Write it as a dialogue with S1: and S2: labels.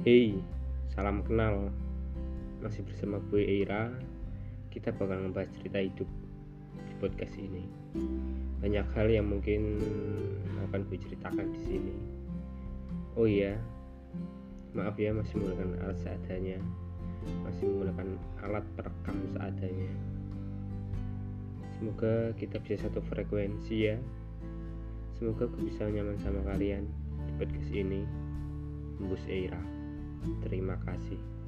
S1: Hey, salam kenal. Masih bersama gue Eira. Kita bakal ngebahas cerita hidup di podcast ini. Banyak hal yang mungkin akan gue ceritakan di sini. Oh iya, maaf ya masih menggunakan alat seadanya, masih menggunakan alat perekam seadanya. Semoga kita bisa satu frekuensi ya. Semoga gue bisa nyaman sama kalian di podcast ini. Bus Eira. Terima kasih.